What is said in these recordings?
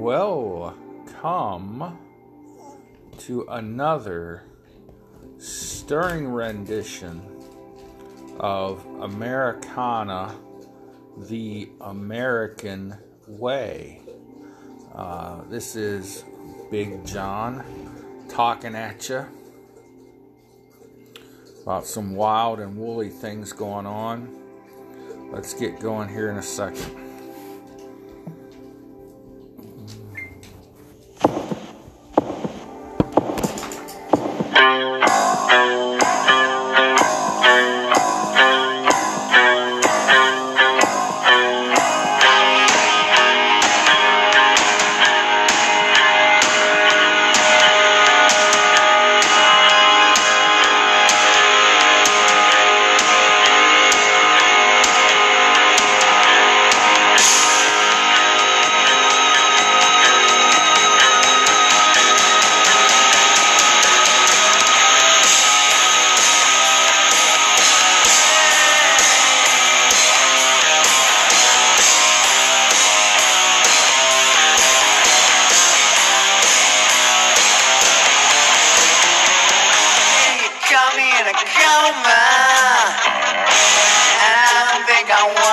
Welcome to another stirring rendition of Americana the American Way. Uh, this is Big John talking at you about some wild and woolly things going on. Let's get going here in a second. We're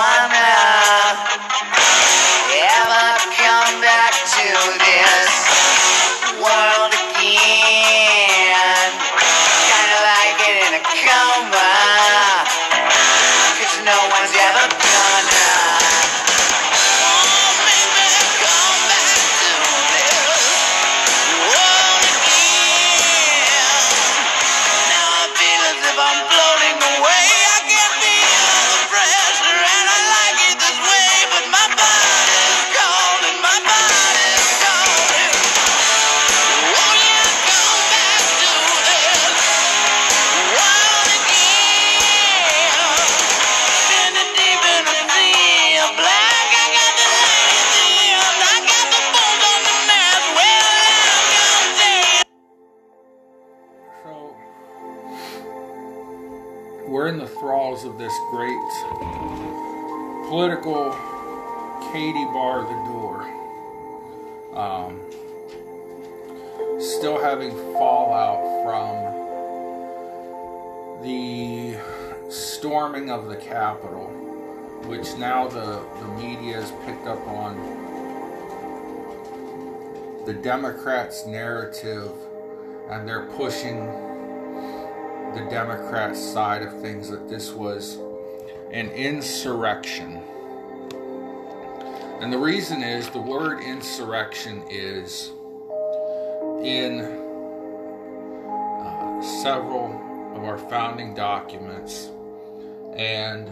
thralls of this great political Katie bar the door. Um, still having fallout from the storming of the Capitol, which now the, the media has picked up on the Democrats' narrative and they're pushing the Democrat side of things that this was an insurrection. And the reason is the word insurrection is in uh, several of our founding documents and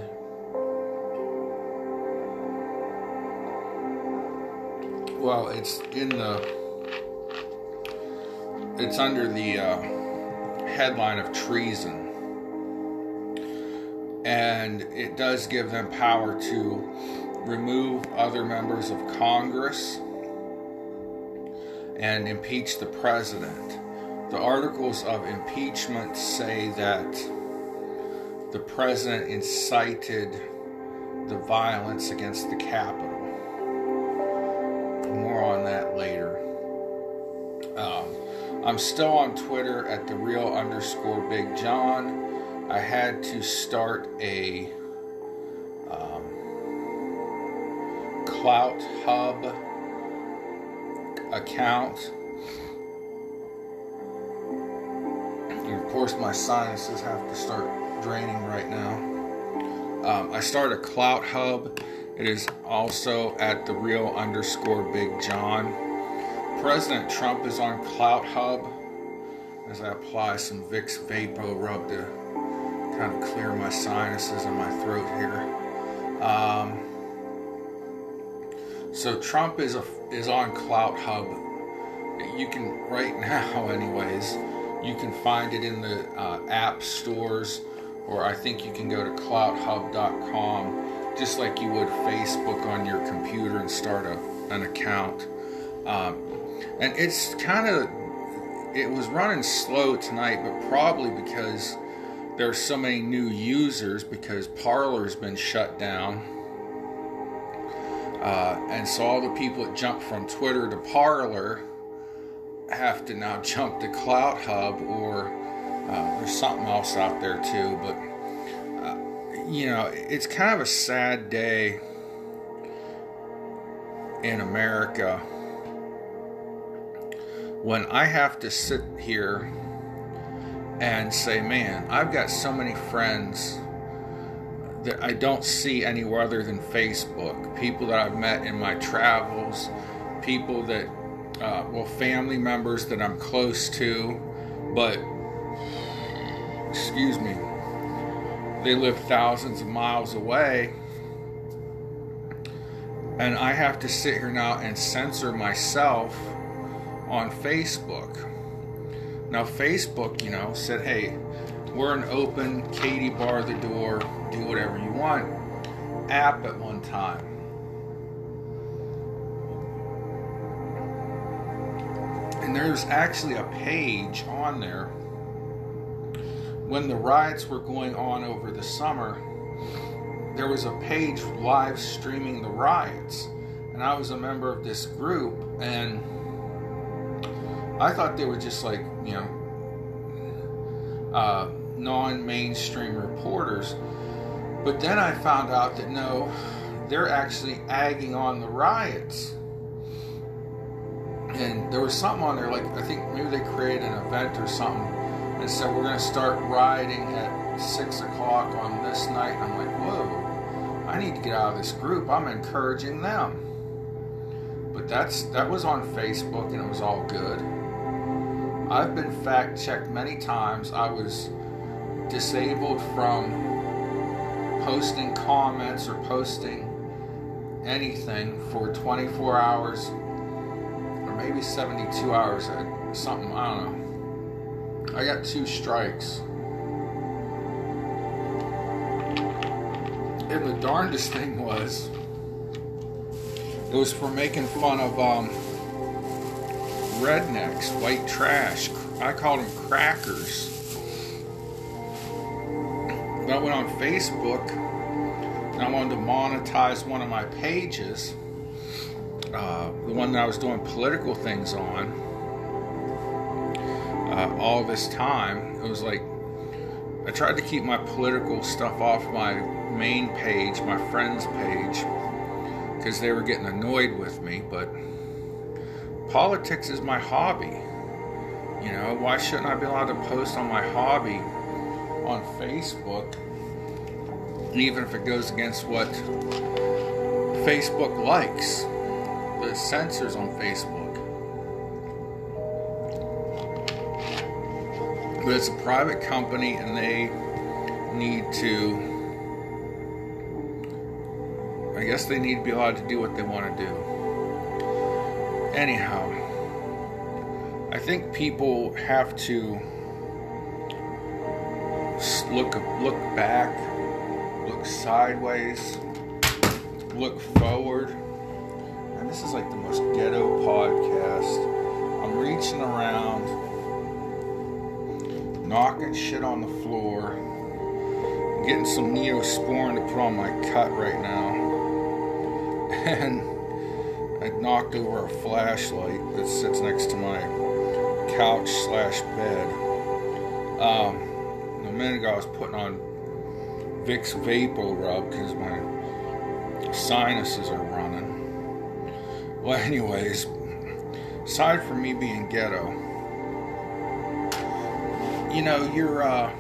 well it's in the it's under the uh, headline of treason. And it does give them power to remove other members of Congress and impeach the president. The articles of impeachment say that the president incited the violence against the Capitol. I'm still on Twitter at the real underscore Big John. I had to start a um, Clout Hub account. And of course, my sinuses have to start draining right now. Um, I started a Clout Hub. It is also at the real underscore Big John. President Trump is on Clout Hub as I apply some Vicks Vapo Rub to kind of clear my sinuses and my throat here. Um, so Trump is a, is on Clout Hub. You can right now, anyways. You can find it in the uh, app stores, or I think you can go to clouthub.com, just like you would Facebook on your computer and start a, an account. Um, and it's kind of it was running slow tonight, but probably because there's so many new users because Parler's been shut down. Uh, and so all the people that jump from Twitter to Parler have to now jump to Clout Hub, or uh, there's something else out there too. But uh, you know, it's kind of a sad day in America when I have to sit here and say, man, I've got so many friends that I don't see anywhere other than Facebook. People that I've met in my travels, people that, uh, well, family members that I'm close to, but, excuse me, they live thousands of miles away. And I have to sit here now and censor myself on Facebook. Now, Facebook, you know, said, hey, we're an open, Katie bar the door, do whatever you want app at one time. And there's actually a page on there when the riots were going on over the summer. There was a page live streaming the riots, and I was a member of this group, and I thought they were just like, you know, uh, non mainstream reporters. But then I found out that no, they're actually agging on the riots. And there was something on there, like I think maybe they created an event or something and said we're going to start rioting at 6 o'clock on this night. And I'm like, whoa, I need to get out of this group. I'm encouraging them. But that's that was on Facebook and it was all good. I've been fact checked many times. I was disabled from posting comments or posting anything for 24 hours or maybe 72 hours or something i don't know i got two strikes and the darndest thing was it was for making fun of um, rednecks white trash i called them crackers I went on Facebook and I wanted to monetize one of my pages, uh, the one that I was doing political things on, uh, all this time. It was like I tried to keep my political stuff off my main page, my friends page, because they were getting annoyed with me. But politics is my hobby. You know, why shouldn't I be allowed to post on my hobby on Facebook, even if it goes against what Facebook likes, the censors on Facebook. But it's a private company and they need to, I guess they need to be allowed to do what they want to do. Anyhow, I think people have to look look back, look sideways, look forward. And this is like the most ghetto podcast. I'm reaching around, knocking shit on the floor, getting some neosporin to put on my cut right now. And I knocked over a flashlight that sits next to my couch slash bed. Um, a minute ago I was putting on Vicks Vapor Rub because my sinuses are running. Well, anyways, aside from me being ghetto, you know, your uh,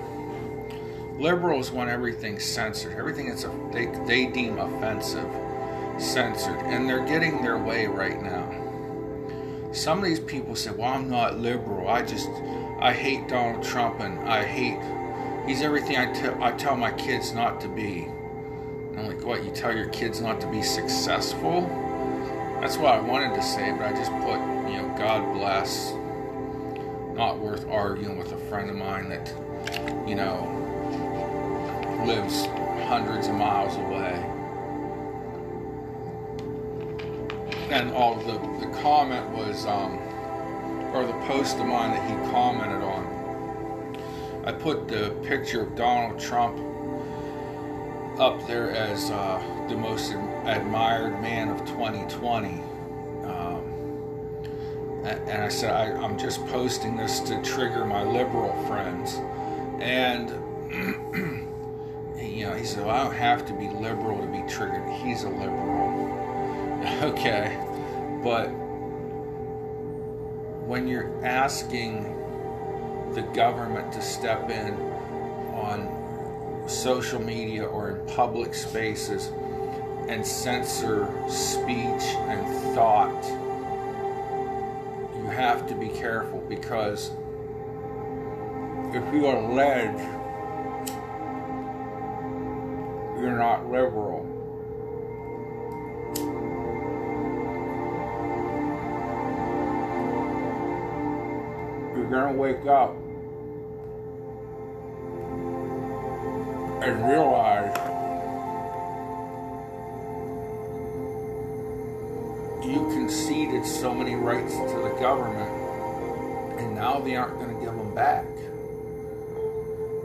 liberals want everything censored. Everything that's a, they, they deem offensive, censored. And they're getting their way right now. Some of these people say, well, I'm not liberal. I just, I hate Donald Trump and I hate He's everything I tell I tell my kids not to be. And I'm like, what? You tell your kids not to be successful? That's what I wanted to say, but I just put, you know, God bless. Not worth arguing with a friend of mine that, you know, lives hundreds of miles away. And all the the comment was, um, or the post of mine that he commented on I put the picture of Donald Trump up there as uh, the most admired man of 2020. Um, and I said, I, I'm just posting this to trigger my liberal friends. And, you know, he said, well, I don't have to be liberal to be triggered. He's a liberal. okay. But when you're asking the government to step in on social media or in public spaces and censor speech and thought, you have to be careful because if you are led, you're not liberal. To wake up and realize you conceded so many rights to the government and now they aren't going to give them back.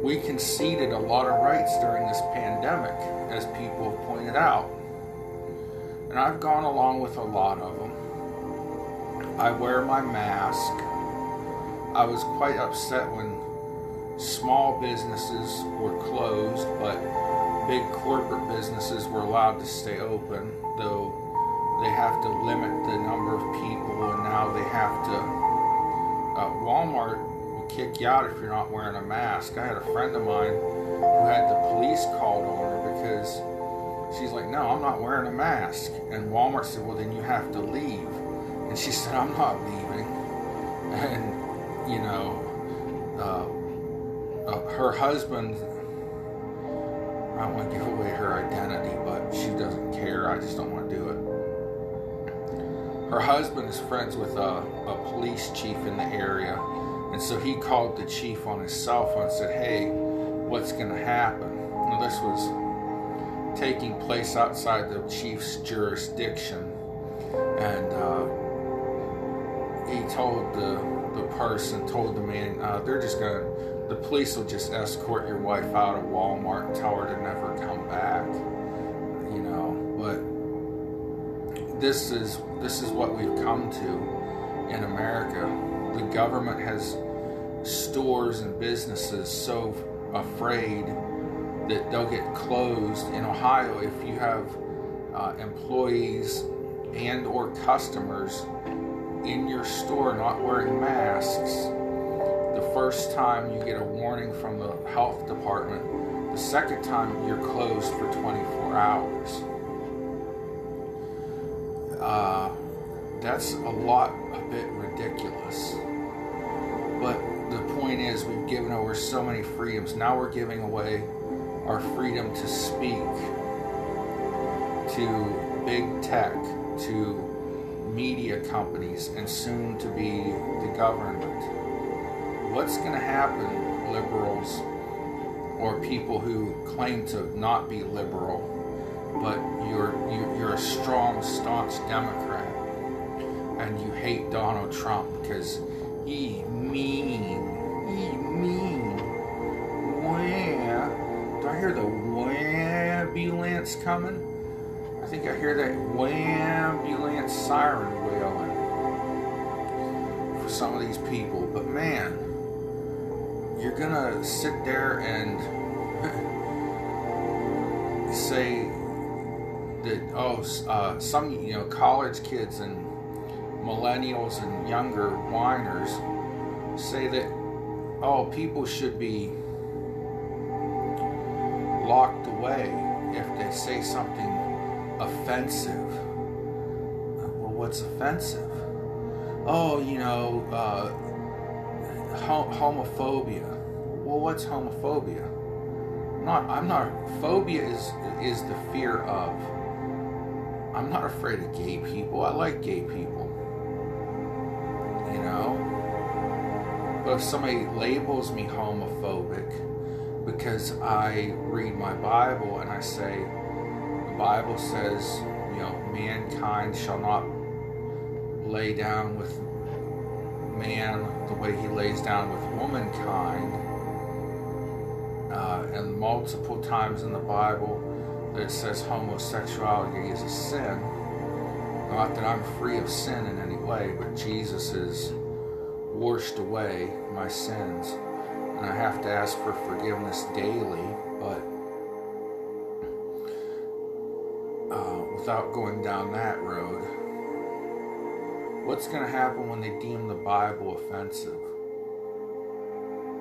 We conceded a lot of rights during this pandemic, as people have pointed out. And I've gone along with a lot of them. I wear my mask. I was quite upset when small businesses were closed, but big corporate businesses were allowed to stay open, though they have to limit the number of people, and now they have to. Uh, Walmart will kick you out if you're not wearing a mask. I had a friend of mine who had the police called on her because she's like, No, I'm not wearing a mask. And Walmart said, Well, then you have to leave. And she said, I'm not leaving. And, you know, uh, uh, her husband, I don't want to give away her identity, but she doesn't care. I just don't want to do it. Her husband is friends with a, a police chief in the area, and so he called the chief on his cell phone and said, Hey, what's going to happen? Now, this was taking place outside the chief's jurisdiction, and uh, he told the the person, told the man, uh, they're just going to the police will just escort your wife out of Walmart and tell her to never come back. You know, but this is this is what we've come to in America. The government has stores and businesses so afraid that they'll get closed. In Ohio, if you have uh, employees and or customers in your store not wearing masks, the first time you get a warning from the health department. The second time you're closed for 24 hours. Uh, that's a lot, a bit ridiculous. But the point is, we've given over so many freedoms. Now we're giving away our freedom to speak to big tech, to media companies, and soon to be the government what's going to happen, liberals or people who claim to not be liberal, but you're you're a strong, staunch Democrat, and you hate Donald Trump because he mean, he mean. Wah. Do I hear the ambulance coming? I think I hear that ambulance siren wailing for some of these people. But man, you're gonna sit there and say that oh uh, some you know college kids and millennials and younger whiners say that oh people should be locked away if they say something offensive well what's offensive oh you know uh, homophobia. Well, what's homophobia? I'm not. I'm not. Phobia is is the fear of. I'm not afraid of gay people. I like gay people. You know. But if somebody labels me homophobic because I read my Bible and I say Bible says, you know, mankind shall not lay down with man the way he lays down with womankind. Uh, and multiple times in the Bible, that says homosexuality is a sin. Not that I'm free of sin in any way, but Jesus has washed away my sins. And I have to ask for forgiveness daily, without going down that road, what's going to happen when they deem the Bible offensive?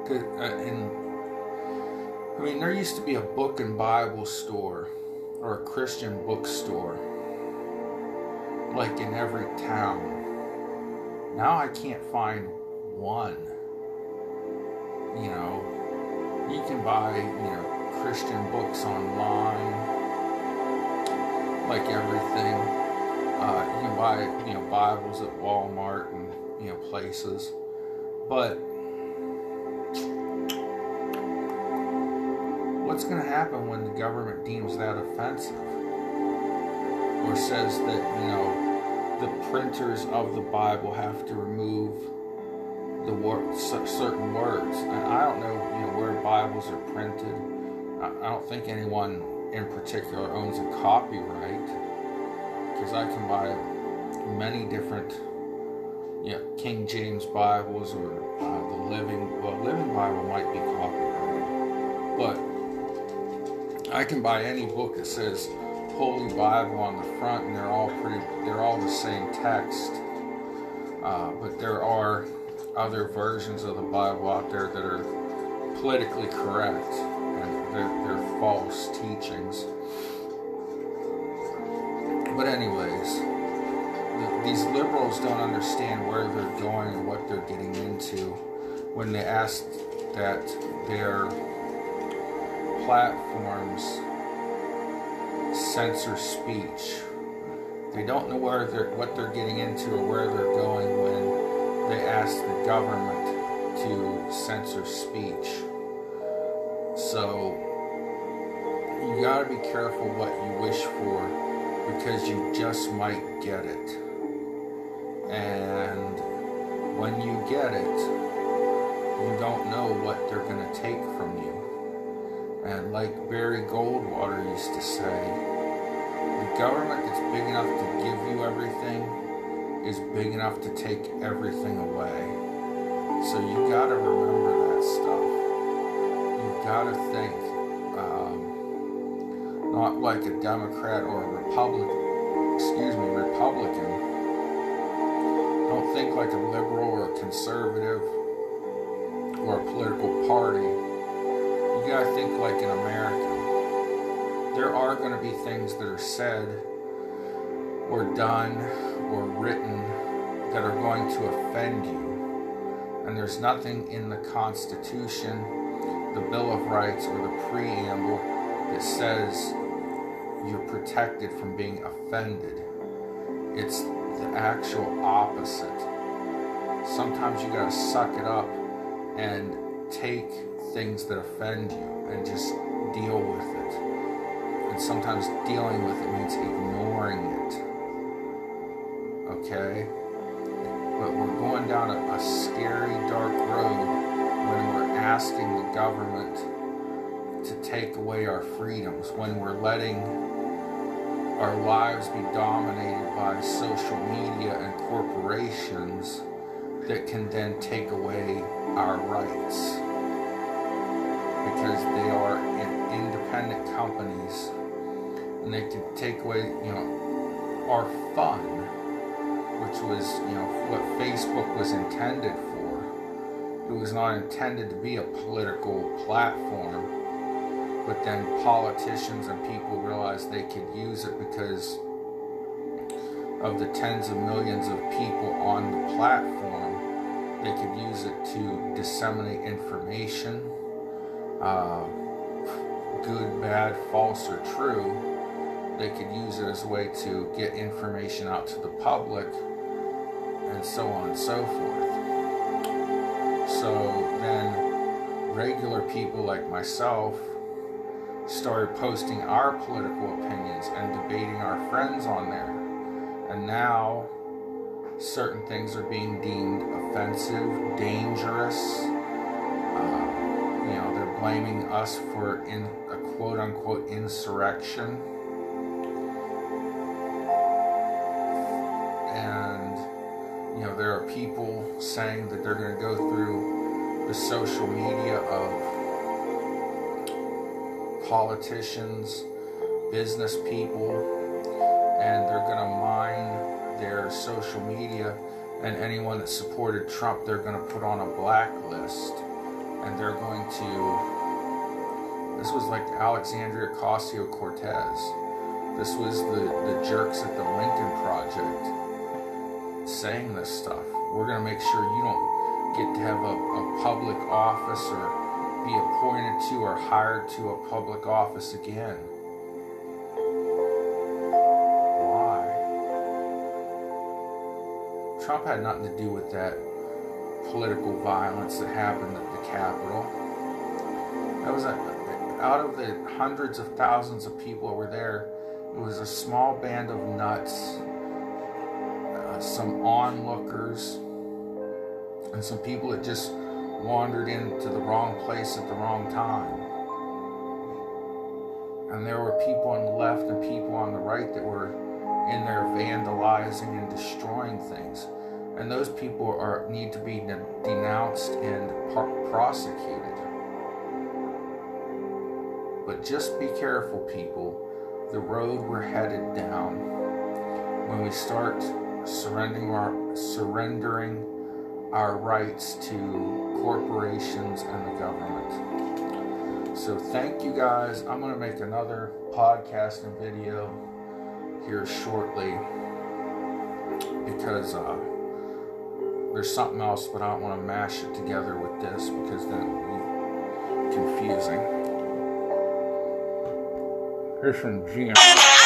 Uh, in, I mean, there used to be a book and Bible store or a Christian bookstore, like in every town. Now I can't find one. You know, you can buy, you know, Christian books online, like everything. Uh, you buy, you know, Bibles at Walmart and, you know, places. But what's going to happen when the government deems that offensive? Or says that, you know, the printers of the Bible have to remove the word, certain words. And I don't know, you know, where Bibles are printed. I don't think anyone in particular owns a copyright because I can buy many different, you know, King James Bibles or uh, the Living. Well, Living Bible might be copyrighted, but I can buy any book that says Holy Bible on the front, and they're all pretty. They're all the same text. Uh, but there are other versions of the Bible out there that are politically correct and they're, they're false teachings. But, anyways, the, these liberals don't understand where they're going and what they're getting into when they ask that their platforms censor speech. They don't know where they're what they're getting into or where they're going when they ask the government to censor speech. So you got to be careful what you wish for because you just might get it. And when you get it, you don't know what they're going to take from you. And like Barry Goldwater used to say, the government that's big enough to give you everything is big enough to take everything away. So you got to remember that stuff. You got to think not like a Democrat or a Republican. Excuse me, Republican. Don't think like a liberal or a conservative or a political party. You got to think like an American. There are to be things that are said or done or written that are going to offend you. And there's nothing in the Constitution, the Bill of Rights, or the preamble that says you're protected from being offended. It's the actual opposite. Sometimes you gotta suck it up and take things that offend you and just deal with it. And sometimes dealing with it means ignoring it okay? But we're going down a, a scary, dark road when we're asking the government to take away our freedoms, when we're letting our lives be dominated by social media and corporations that can then take away our rights because they are independent companies and they can take away you know our fun which was, you know, what Facebook was intended for. It was not intended to be a political platform. But then politicians and people realized they could use it because of the tens of millions of people on the platform. They could use it to disseminate information, uh, good, bad, false, or true they could use it as a way to get information out to the public and so on and so forth. So then regular people like myself started posting our political opinions and debating our friends on there. And now certain things are being deemed offensive, dangerous. Uh, you know, they're blaming us for in a quote unquote insurrection. And, you know, there are people saying that they're going to go through the social media of politicians, business people, and they're going to mine their social media. And anyone that supported Trump, they're going to put on a blacklist. And they're going to. This was like Alexandria Ocasio Cortez. This was the, the jerks at the Lincoln Project saying this stuff. We're going to make sure you don't get to have a, a public office or be appointed to or hired to a public office again. Why? Trump had nothing to do with that political violence that happened at the Capitol. That was a, out of the hundreds of thousands of people that were there, it was a small band of nuts, uh, some onlookers, and some people that just wandered into the wrong place at the wrong time. And there were people on the left and people on the right that were in there vandalizing and destroying things. And those people are need to be denounced and prosecuted. But just be careful, people. The road we're headed down when we start surrendering our surrendering our rights to corporations and the government. So thank you guys. I'm going to make another podcast and video here shortly because uh, there's something else, but I don't want to mash it together with this because then it be confusing. Here's from GM.